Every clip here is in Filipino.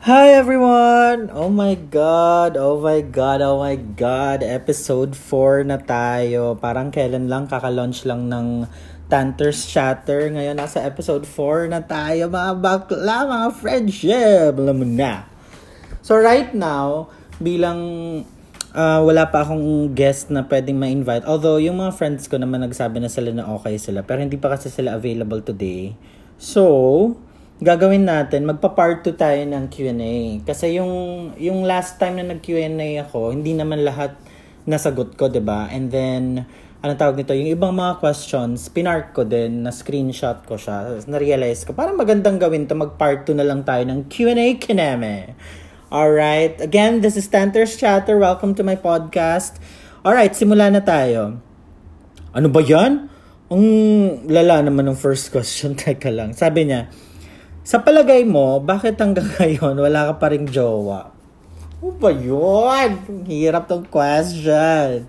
Hi everyone! Oh my god, oh my god, oh my god. Episode 4 na tayo. Parang kailan lang, kaka-launch lang ng Tanter's Chatter. Ngayon nasa episode 4 na tayo, mga bakla, mga friendship. Alam mo na. So right now, bilang uh, wala pa akong guest na pwedeng ma-invite. Although, yung mga friends ko naman nagsabi na sila na okay sila. Pero hindi pa kasi sila available today. So, gagawin natin, magpa-part 2 tayo ng Q&A. Kasi yung, yung last time na nag-Q&A ako, hindi naman lahat nasagot ko, ba And then, ano tawag nito, yung ibang mga questions, pinark ko din, na screenshot ko siya. Na-realize ko, parang magandang gawin to mag-part 2 na lang tayo ng Q&A kineme. Alright, again, this is Tanter's Chatter. Welcome to my podcast. Alright, simula na tayo. Ano ba yan? Ang lala naman ng first question. Teka lang. Sabi niya, sa palagay mo, bakit hanggang ngayon wala ka pa rin jowa? Ano ba yun? Hirap tong question.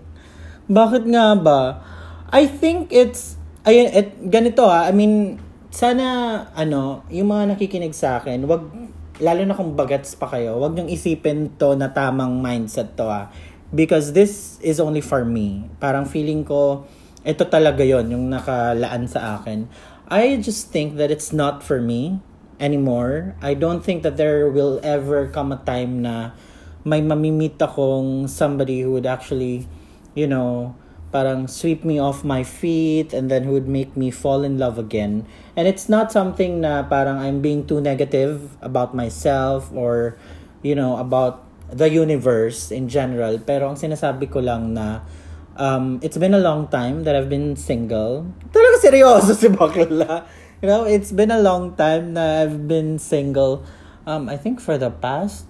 Bakit nga ba? I think it's, ayun, it, ganito ha, I mean, sana, ano, yung mga nakikinig sa akin, wag, lalo na kung bagats pa kayo, wag niyong isipin to na tamang mindset to ha. Because this is only for me. Parang feeling ko, ito talaga yon yung nakalaan sa akin. I just think that it's not for me anymore. I don't think that there will ever come a time na may mamimit akong somebody who would actually, you know, parang sweep me off my feet and then who would make me fall in love again. And it's not something na parang I'm being too negative about myself or, you know, about the universe in general. Pero ang sinasabi ko lang na um, it's been a long time that I've been single. Talaga seryoso si Bakla you know, it's been a long time na I've been single. Um, I think for the past,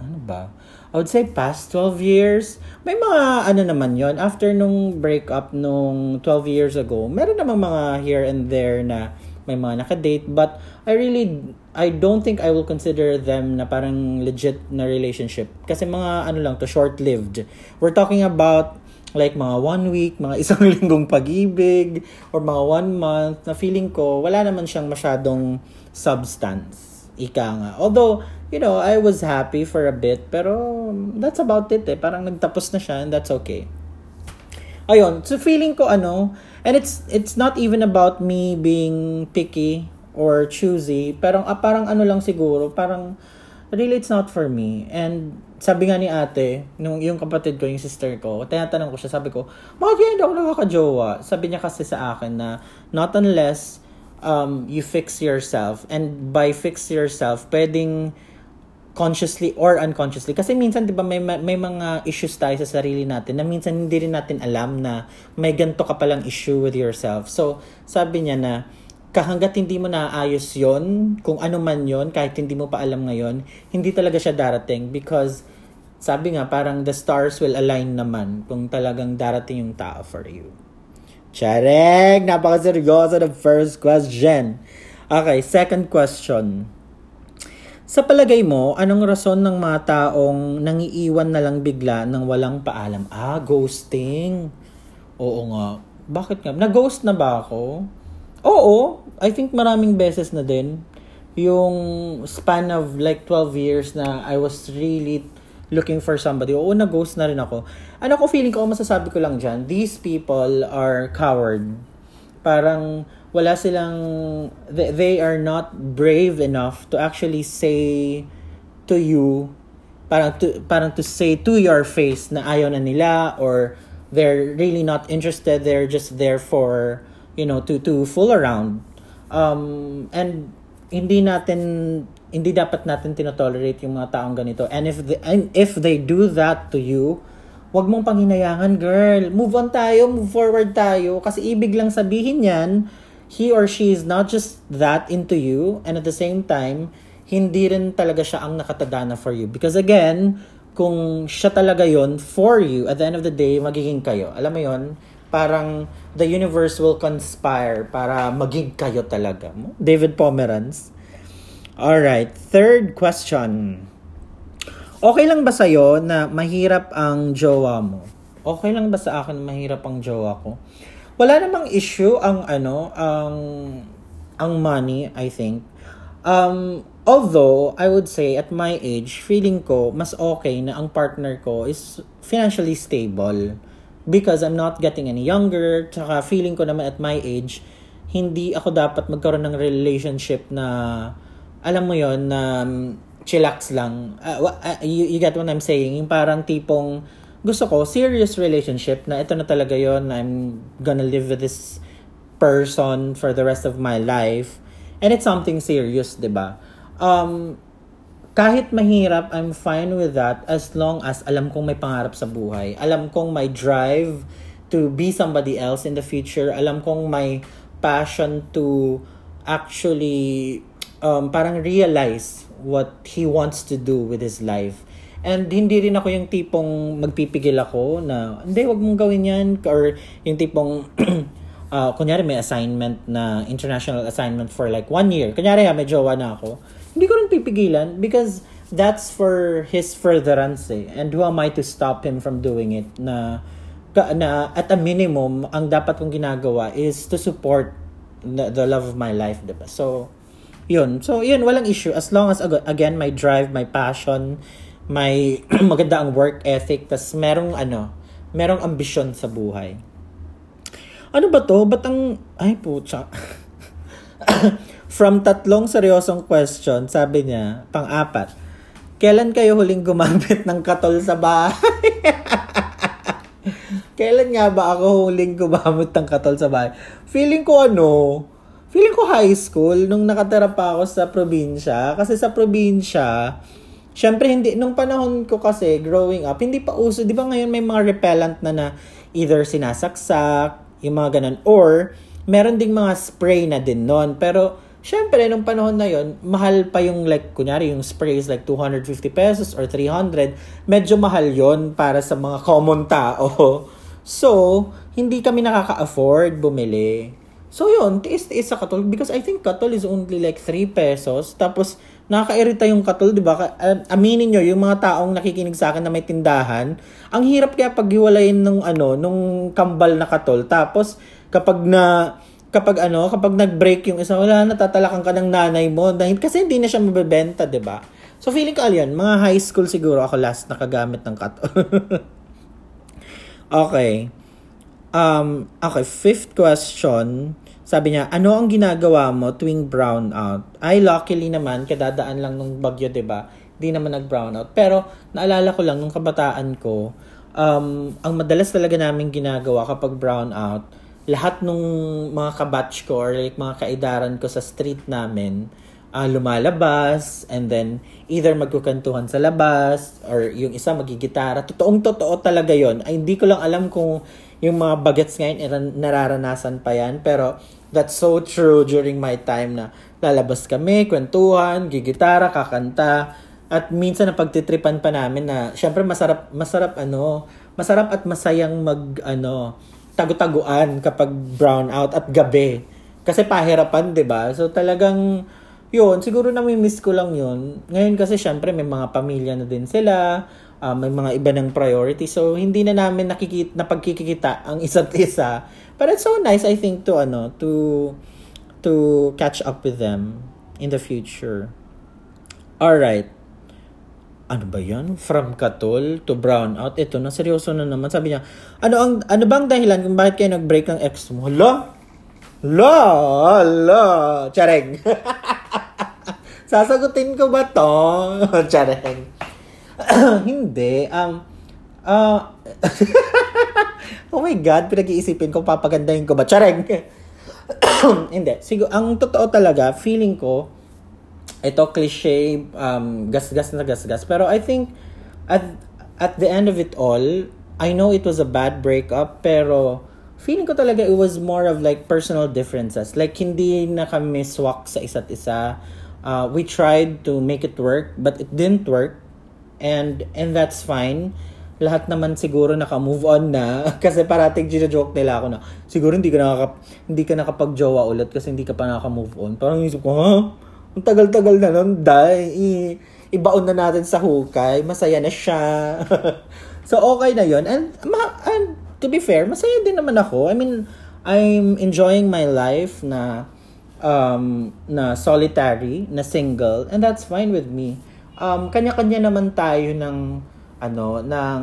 ano ba? I would say past 12 years. May mga ano naman yon After nung breakup nung 12 years ago, meron namang mga here and there na may mga nakadate. But I really, I don't think I will consider them na parang legit na relationship. Kasi mga ano lang to, short-lived. We're talking about like mga one week, mga isang linggong pag-ibig, or mga one month, na feeling ko, wala naman siyang masyadong substance. Ika nga. Although, you know, I was happy for a bit, pero that's about it eh. Parang nagtapos na siya and that's okay. Ayun, so feeling ko ano, and it's it's not even about me being picky or choosy, pero parang ano lang siguro, parang really it's not for me. And sabi nga ni ate, nung yung kapatid ko, yung sister ko, tinatanong ko siya, sabi ko, bakit kaya hindi ako nakakajowa? Sabi niya kasi sa akin na, not unless um, you fix yourself, and by fix yourself, pwedeng consciously or unconsciously. Kasi minsan, di ba, may, may mga issues tayo sa sarili natin na minsan hindi rin natin alam na may ganito ka palang issue with yourself. So, sabi niya na, kahanggat hindi mo naayos yon kung ano man yon kahit hindi mo pa alam ngayon, hindi talaga siya darating because sabi nga parang the stars will align naman kung talagang darating yung tao for you. Charek! Napakaseryoso ng first question. Okay, second question. Sa palagay mo, anong rason ng mga taong nangiiwan na lang bigla ng walang paalam? Ah, ghosting. Oo nga. Bakit nga? Na-ghost na ba ako? Oo, I think maraming beses na din. Yung span of like 12 years na I was really looking for somebody. Oo, na-ghost na rin ako. Ano ko, feeling ko, masasabi ko lang dyan, these people are coward. Parang wala silang, they, they are not brave enough to actually say to you, parang to, parang to say to your face na ayaw na nila or they're really not interested. They're just there for you know to to fool around. Um and hindi natin hindi dapat natin tinotolerate yung mga taong ganito. And if the, and if they do that to you wag mong panghinayangan girl. Move on tayo move forward tayo. Kasi ibig lang sabihin yan he or she is not just that into you and at the same time hindi rin talaga siya ang nakatadana for you. Because again kung siya talaga yon for you at the end of the day magiging kayo. Alam mo yon parang the universe will conspire para maging kayo talaga. David Pomeranz. Alright, third question. Okay lang ba sa'yo na mahirap ang jowa mo? Okay lang ba sa akin mahirap ang jowa ko? Wala namang issue ang ano, ang ang money, I think. Um, although, I would say, at my age, feeling ko, mas okay na ang partner ko is financially stable. Because I'm not getting any younger, tsaka feeling ko naman at my age, hindi ako dapat magkaroon ng relationship na, alam mo yon na um, chillax lang. Uh, uh, you, you get what I'm saying? Yung parang tipong, gusto ko, serious relationship na ito na talaga yon I'm gonna live with this person for the rest of my life. And it's something serious, di ba? Um, kahit mahirap, I'm fine with that as long as alam kong may pangarap sa buhay. Alam kong may drive to be somebody else in the future. Alam kong may passion to actually um, parang realize what he wants to do with his life. And hindi rin ako yung tipong magpipigil ako na, hindi, wag mong gawin yan. Or yung tipong, uh, kunyari may assignment na, international assignment for like one year. Kunyari ha, may jowa na ako hindi ko rin pipigilan because that's for his furtherance eh. And who am I to stop him from doing it na na at a minimum ang dapat kong ginagawa is to support the, the love of my life, diba? So, yun. So, yun, walang issue. As long as, again, my drive, my passion, may maganda ang work ethic, tas merong, ano, merong ambisyon sa buhay. Ano ba to? Ba't ang, ay putya. From tatlong seryosong question, sabi niya, pang-apat, kailan kayo huling gumamit ng katol sa bahay? kailan nga ba ako huling gumamit ng katol sa bahay? Feeling ko ano, feeling ko high school nung nakatira pa ako sa probinsya. Kasi sa probinsya, syempre hindi, nung panahon ko kasi growing up, hindi pa uso, di ba ngayon may mga repellent na na either sinasaksak, yung mga ganun, or meron ding mga spray na din noon. Pero Siyempre, nung panahon na yon mahal pa yung like, kunyari, yung spray is like 250 pesos or 300. Medyo mahal yon para sa mga common tao. So, hindi kami nakaka-afford bumili. So yun, tiis-tiis sa katol because I think katol is only like 3 pesos. Tapos, nakakairita yung katol, di ba? Aminin nyo, yung mga taong nakikinig sa akin na may tindahan, ang hirap kaya paghiwalayin ng ano, nung kambal na katol. Tapos, kapag na kapag ano, kapag nag-break yung isa, wala na tatalakan ka ng nanay mo dahil kasi hindi na siya mabebenta, 'di ba? So feeling ko alyan, mga high school siguro ako last nakagamit ng cut. okay. Um, okay, fifth question. Sabi niya, ano ang ginagawa mo tuwing brown out? Ay, luckily naman, kadadaan lang nung bagyo, 'di ba? Hindi naman nag-brown out. Pero, naalala ko lang, nung kabataan ko, um, ang madalas talaga namin ginagawa kapag brown out, lahat nung mga kabatch ko or like mga kaidaran ko sa street namin, uh, lumalabas and then either magkukantuhan sa labas or yung isa magigitara. Totoong totoo talaga yon Ay, hindi ko lang alam kung yung mga bagets ngayon nararanasan pa yan. Pero that's so true during my time na lalabas kami, kwentuhan, gigitara, kakanta. At minsan na pagtitripan pa namin na syempre masarap masarap ano, masarap at masayang mag ano tagu-taguan kapag brown out at gabi. Kasi pahirapan, 'di ba? So talagang yun, siguro na may miss ko lang yun. Ngayon kasi syempre may mga pamilya na din sila, uh, may mga iba ng priority. So hindi na namin nakikita na pagkikita ang isa't isa. But it's so nice I think to ano, to to catch up with them in the future. All right ano ba yan? From katol to brown out. Ito na, seryoso na naman. Sabi niya, ano, ang, ano bang dahilan kung bakit kayo nag-break ng ex mo? Hala? Hala? Hala? Chareng. Sasagutin ko ba to? Chareng. Hindi. Um, uh, oh my God, pinag-iisipin ko, papagandahin ko ba? Chareng. Hindi. Siguro, ang totoo talaga, feeling ko, ito cliche, um, gas-gas na gas-gas. Pero I think, at, at the end of it all, I know it was a bad breakup, pero feeling ko talaga it was more of like personal differences. Like, hindi na kami swak sa isa't isa. Uh, we tried to make it work, but it didn't work. And, and that's fine lahat naman siguro naka-move on na kasi parating gina-joke nila ako na siguro hindi ka nakaka hindi ka nakapag-jowa ulit kasi hindi ka pa naka-move on. Parang isip ko, ha? Ang tagal-tagal na nun, dahil i- ibaon na natin sa hukay. Masaya na siya. so, okay na yon and, ma- and to be fair, masaya din naman ako. I mean, I'm enjoying my life na um, na solitary, na single, and that's fine with me. Um, kanya-kanya naman tayo ng ano, ng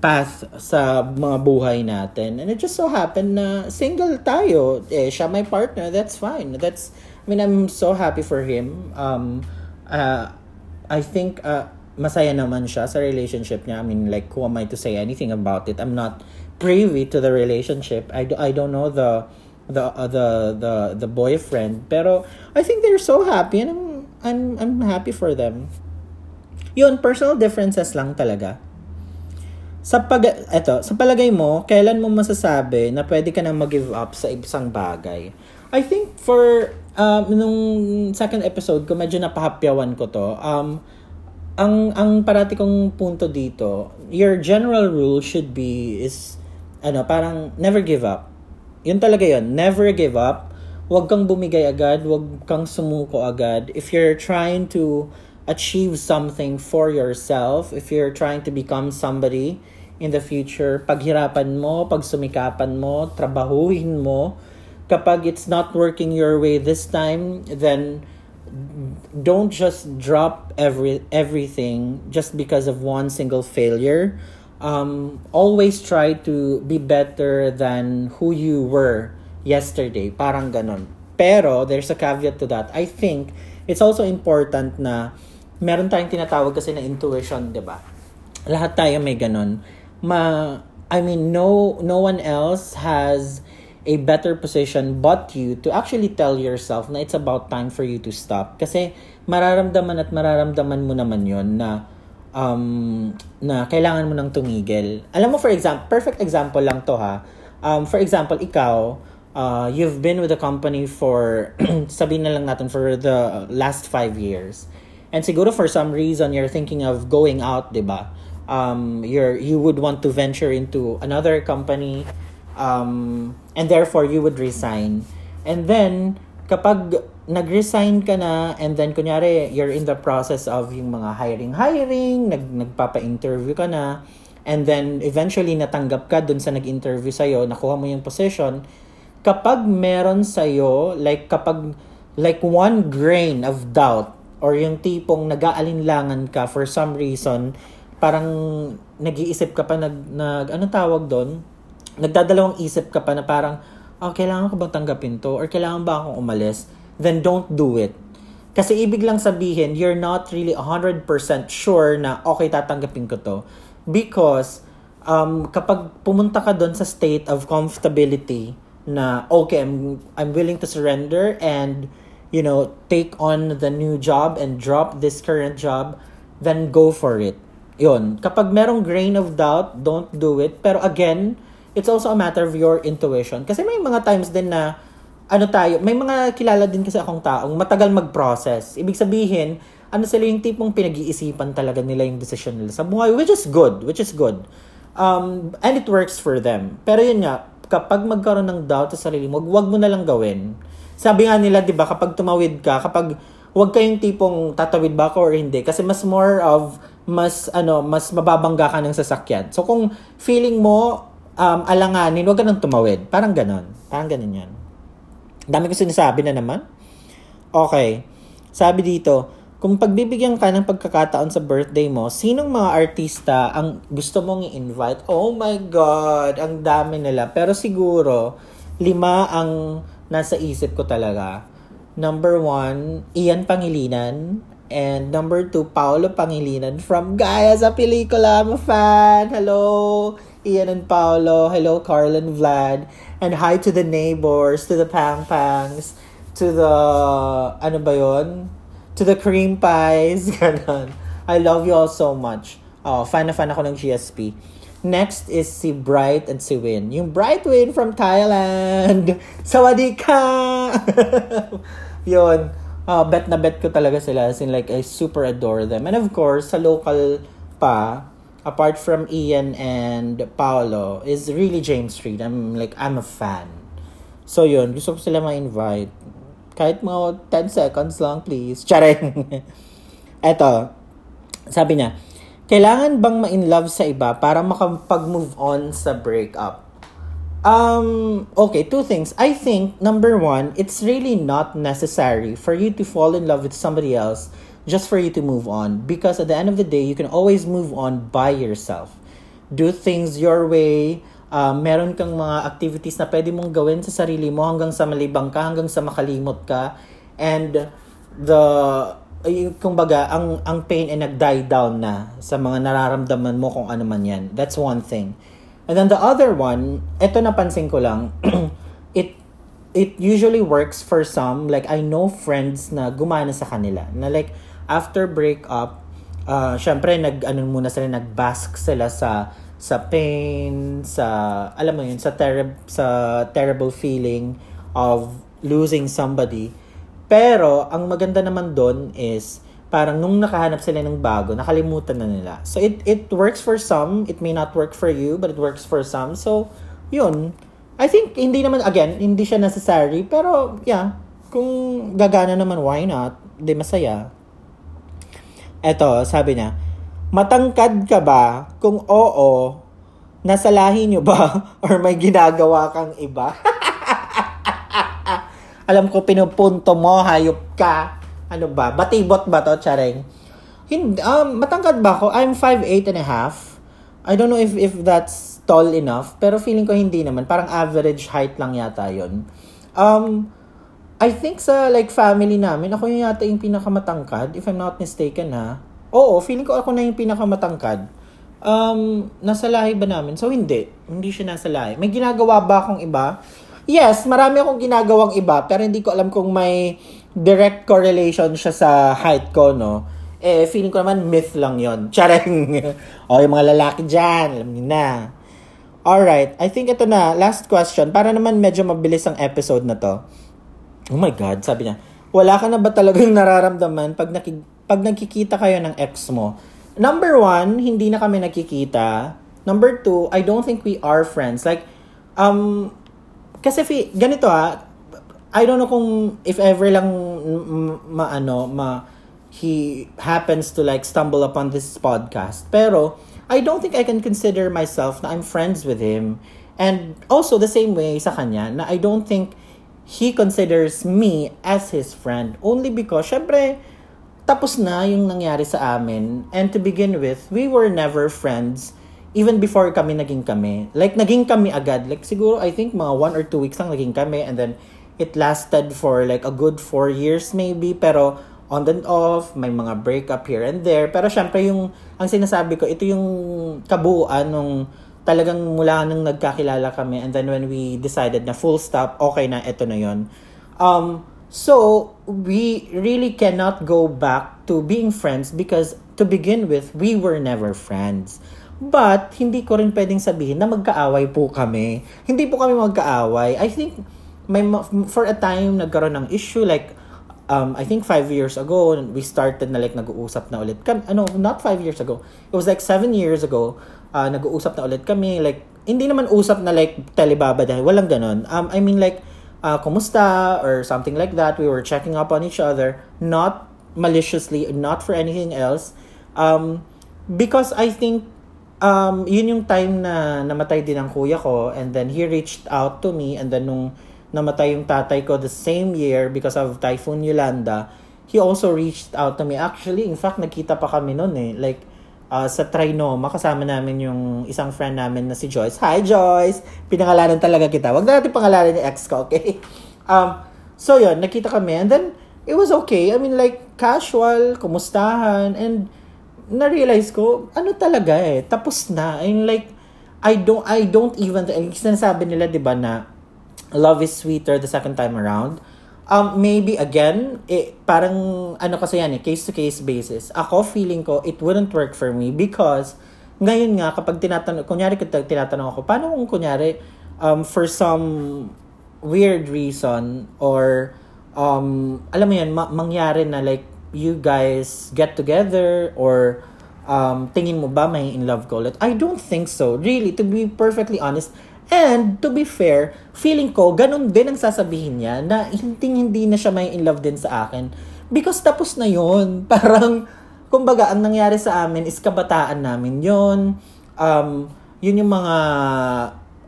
path sa mga buhay natin. And it just so happened na single tayo. Eh, siya my partner. That's fine. That's, I mean, I'm so happy for him. Um, uh, I think, uh, masaya naman siya sa relationship niya. I mean, like, who am I to say anything about it? I'm not privy to the relationship. I, do, I don't know the, the, uh, the, the, the boyfriend. Pero, I think they're so happy and I'm, I'm, I'm happy for them. Yun, personal differences lang talaga sa pag eto, sa palagay mo, kailan mo masasabi na pwede ka nang mag-give up sa isang bagay? I think for um, nung second episode ko, medyo napahapyawan ko to. Um, ang ang parati kong punto dito, your general rule should be is ano, parang never give up. Yun talaga yun, never give up. Huwag kang bumigay agad, huwag kang sumuko agad. If you're trying to achieve something for yourself, if you're trying to become somebody in the future, paghirapan mo, pagsumikapan mo, trabahuhin mo, kapag it's not working your way this time, then don't just drop every everything just because of one single failure. Um, always try to be better than who you were yesterday. Parang ganon. Pero, there's a caveat to that. I think it's also important na meron tayong tinatawag kasi na intuition, 'di ba? Lahat tayo may ganun. Ma I mean, no no one else has a better position but you to actually tell yourself na it's about time for you to stop. Kasi mararamdaman at mararamdaman mo naman yon na um, na kailangan mo nang tumigil. Alam mo, for example, perfect example lang to ha. Um, for example, ikaw, uh, you've been with the company for, sabihin na lang natin, for the last five years. And siguro for some reason you're thinking of going out, 'di ba? Um you're you would want to venture into another company um and therefore you would resign. And then kapag nag-resign ka na and then kunyari you're in the process of yung mga hiring hiring, nag nagpapa-interview ka na and then eventually natanggap ka dun sa nag-interview sa iyo, nakuha mo yung position, kapag meron sa iyo like kapag like one grain of doubt or yung tipong nag-aalinlangan ka for some reason, parang nag-iisip ka pa, nag, nag ano tawag doon? Nagdadalawang isip ka pa na parang, oh, kailangan ko bang tanggapin to? Or kailangan ba akong umalis? Then don't do it. Kasi ibig lang sabihin, you're not really 100% sure na, okay, tatanggapin ko to. Because, um, kapag pumunta ka doon sa state of comfortability, na, okay, I'm, I'm willing to surrender and you know, take on the new job and drop this current job, then go for it. Yun. Kapag merong grain of doubt, don't do it. Pero again, it's also a matter of your intuition. Kasi may mga times din na, ano tayo, may mga kilala din kasi akong taong matagal mag-process. Ibig sabihin, ano sila yung tipong pinag-iisipan talaga nila yung decision nila sa buhay, which is good, which is good. Um, and it works for them. Pero yun nga, kapag magkaroon ng doubt sa sarili mo, wag mo na lang gawin sabi nga nila, 'di ba, kapag tumawid ka, kapag huwag kayong tipong tatawid ba ako or hindi kasi mas more of mas ano, mas mababangga ka ng sasakyan. So kung feeling mo um, alanganin, huwag ka nang tumawid. Parang ganon. Parang ganon yan. Dami ko sinasabi na naman. Okay. Sabi dito, kung pagbibigyan ka ng pagkakataon sa birthday mo, sinong mga artista ang gusto mong i-invite? Oh my God, ang dami nila. Pero siguro, lima ang nasa isip ko talaga. Number one, Ian Pangilinan. And number two, Paolo Pangilinan from Gaia sa pelikula. I'm a fan. Hello, Ian and Paolo. Hello, Carl and Vlad. And hi to the neighbors, to the Pang Pangs, to the, ano ba yon? To the cream pies. Ganon. I love you all so much. Oh, fan na fan ako ng GSP. Next is si Bright and si Win. Yung Bright Win from Thailand. Sawadika! Yun. Uh, bet na bet ko talaga sila. As in like, I super adore them. And of course, sa local pa, apart from Ian and Paolo, is really James Street. I'm like, I'm a fan. So yun, gusto ko sila ma-invite. Kahit mga 10 seconds lang, please. Charing! Eto, sabi niya, kailangan bang ma-in love sa iba para makapag-move on sa breakup? Um, okay, two things. I think, number one, it's really not necessary for you to fall in love with somebody else just for you to move on. Because at the end of the day, you can always move on by yourself. Do things your way. Uh, meron kang mga activities na pwede mong gawin sa sarili mo hanggang sa malibang ka, hanggang sa makalimot ka. And the kung baga, ang, ang pain ay nag-die down na sa mga nararamdaman mo kung ano man yan. That's one thing. And then the other one, ito napansin ko lang, it it usually works for some. Like, I know friends na gumana sa kanila. Na like, after breakup, uh, syempre, nag, ano muna sila, nag-bask sila sa sa pain, sa, alam mo yun, sa, ter- sa terrible feeling of losing somebody pero, ang maganda naman doon is, parang nung nakahanap sila ng bago, nakalimutan na nila. So, it, it works for some. It may not work for you, but it works for some. So, yun. I think, hindi naman, again, hindi siya necessary. Pero, yeah, kung gagana naman, why not? Hindi masaya. Eto, sabi niya, matangkad ka ba? Kung oo, nasalahin niyo ba? Or may ginagawa kang iba? Alam ko pinupunto mo, hayop ka. Ano ba? Batibot ba to, Chareng? Hindi, um, matangkad ba ako? I'm 5'8 and a half. I don't know if if that's tall enough, pero feeling ko hindi naman. Parang average height lang yata yon. Um, I think sa like family namin, ako yung yata yung pinakamatangkad, if I'm not mistaken ha. Oo, feeling ko ako na yung pinakamatangkad. Um, nasa lahi ba namin? So, hindi. Hindi siya nasa lahi. May ginagawa ba akong iba? Yes, marami akong ginagawang iba, pero hindi ko alam kung may direct correlation siya sa height ko, no? Eh, feeling ko naman myth lang yon Chareng! o, yung mga lalaki dyan, alam niyo na. Alright, I think ito na, last question. Para naman medyo mabilis ang episode na to. Oh my God, sabi niya, wala ka na ba talagang nararamdaman pag, naki, pag nagkikita kayo ng ex mo? Number one, hindi na kami nakikita. Number two, I don't think we are friends. Like, um, kasi fi, ganito ah, I don't know kung if ever lang maano, ma, he happens to like stumble upon this podcast. Pero, I don't think I can consider myself na I'm friends with him. And also the same way sa kanya, na I don't think he considers me as his friend. Only because, syempre, tapos na yung nangyari sa amin. And to begin with, we were never friends even before kami naging kami. Like, naging kami agad. Like, siguro, I think mga one or two weeks lang naging kami. And then, it lasted for like a good four years maybe. Pero, on and off, may mga breakup here and there. Pero, syempre, yung, ang sinasabi ko, ito yung kabuuan nung talagang mula nung nagkakilala kami. And then, when we decided na full stop, okay na, ito na yon Um, so, we really cannot go back to being friends because to begin with, we were never friends. But, hindi ko rin pwedeng sabihin na magkaaway po kami. Hindi po kami magkaaway. I think, may, for a time, nagkaroon ng issue. Like, um, I think five years ago, we started na like nag-uusap na ulit. Kam, ano, not five years ago. It was like seven years ago. Uh, nag-uusap na ulit kami. Like, hindi naman usap na like telebaba dahil walang ganon. Um, I mean like, uh, kumusta or something like that. We were checking up on each other. Not maliciously, not for anything else. Um, because I think um, yun yung time na namatay din ang kuya ko and then he reached out to me and then nung namatay yung tatay ko the same year because of Typhoon Yolanda, he also reached out to me. Actually, in fact, nakita pa kami noon eh. Like, uh, sa Trinoma, kasama namin yung isang friend namin na si Joyce. Hi, Joyce! Pinangalanan talaga kita. Wag na natin pangalanan yung ex ko, okay? Um, so, yun, nakita kami. And then, it was okay. I mean, like, casual, kumustahan, and na-realize ko, ano talaga eh, tapos na. And like, I don't, I don't even, sinasabi nila, di ba, na love is sweeter the second time around. Um, maybe again, eh, parang ano kasi yan eh, case-to-case basis. Ako, feeling ko, it wouldn't work for me because ngayon nga, kapag tinatanong, kunyari tinatanong ako, paano kung kunyari, um, for some weird reason or um, alam mo yan, ma- mangyari na like you guys get together or um, tingin mo ba may in love ko ulit? I don't think so. Really, to be perfectly honest. And to be fair, feeling ko, ganun din ang sasabihin niya na hindi hindi na siya may in love din sa akin. Because tapos na yon Parang, kumbaga, ang nangyari sa amin is kabataan namin yon Um, yun yung mga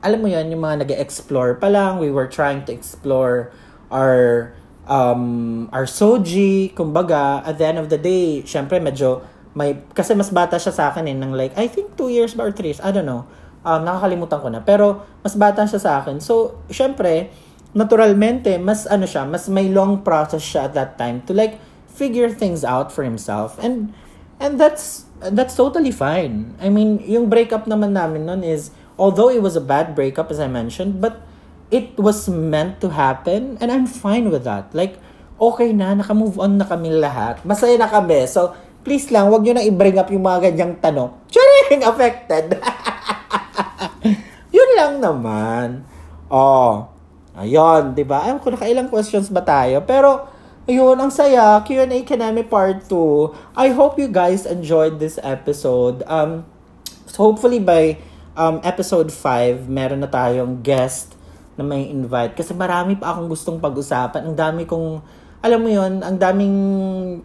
alam mo yan, yung mga nag explore pa lang, we were trying to explore our um, our soji, kumbaga, at the end of the day, syempre medyo may, kasi mas bata siya sa akin eh, ng like, I think two years ba or three years, I don't know. Um, nakakalimutan ko na. Pero, mas bata siya sa akin. So, syempre, naturalmente, mas ano siya, mas may long process siya at that time to like, figure things out for himself. And, and that's, that's totally fine. I mean, yung breakup naman namin nun is, although it was a bad breakup, as I mentioned, but it was meant to happen, and I'm fine with that. Like, okay na, naka-move on na kami lahat. Masaya na kami. So, please lang, wag nyo na i-bring up yung mga ganyang tanong. Charing! Affected! Yun lang naman. Oh, ayun, di ba? Ayaw ko nakailang questions ba tayo? Pero, ayun, ang saya. Q&A Kanami Part 2. I hope you guys enjoyed this episode. Um, so hopefully by um, episode 5, meron na tayong guest na may invite. Kasi marami pa akong gustong pag-usapan. Ang dami kong alam mo yon ang daming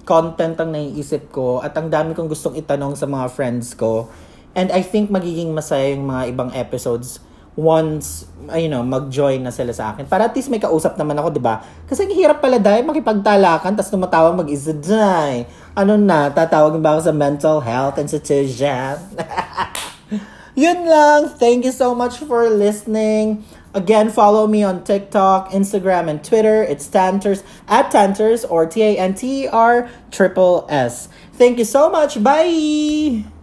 content ang naiisip ko at ang dami kong gustong itanong sa mga friends ko. And I think magiging masaya yung mga ibang episodes once, you know, mag-join na sila sa akin. Para at least may kausap naman ako, di ba? Kasi ang hirap pala dahil makipagtalakan, tapos tumatawag mag-isa. Ano na, tatawagin ba ako sa mental health institution? Yun lang. Thank you so much for listening. Again, follow me on TikTok, Instagram, and Twitter. It's Tanters at Tanters or T A N T R triple S. Thank you so much. Bye.